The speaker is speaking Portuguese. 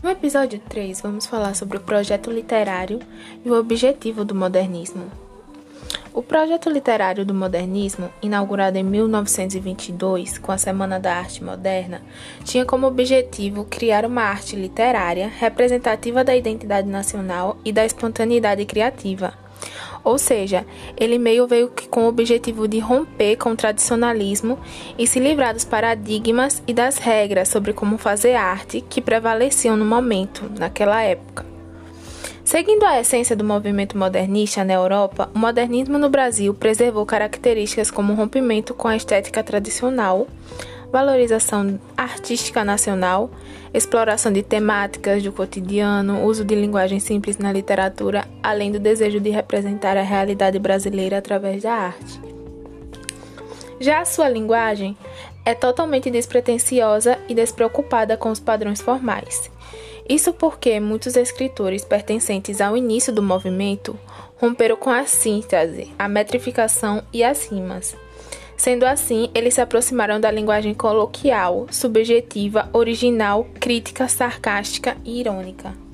No episódio 3, vamos falar sobre o projeto literário e o objetivo do modernismo. O projeto literário do modernismo, inaugurado em 1922 com a Semana da Arte Moderna, tinha como objetivo criar uma arte literária representativa da identidade nacional e da espontaneidade criativa ou seja, ele meio veio com o objetivo de romper com o tradicionalismo e se livrar dos paradigmas e das regras sobre como fazer arte que prevaleciam no momento, naquela época. Seguindo a essência do movimento modernista na Europa, o modernismo no Brasil preservou características como o rompimento com a estética tradicional, valorização artística nacional, exploração de temáticas do cotidiano, uso de linguagem simples na literatura, além do desejo de representar a realidade brasileira através da arte. Já a sua linguagem é totalmente despretensiosa e despreocupada com os padrões formais. Isso porque muitos escritores pertencentes ao início do movimento romperam com a síntese, a metrificação e as rimas. Sendo assim, eles se aproximaram da linguagem coloquial, subjetiva, original, crítica, sarcástica e irônica.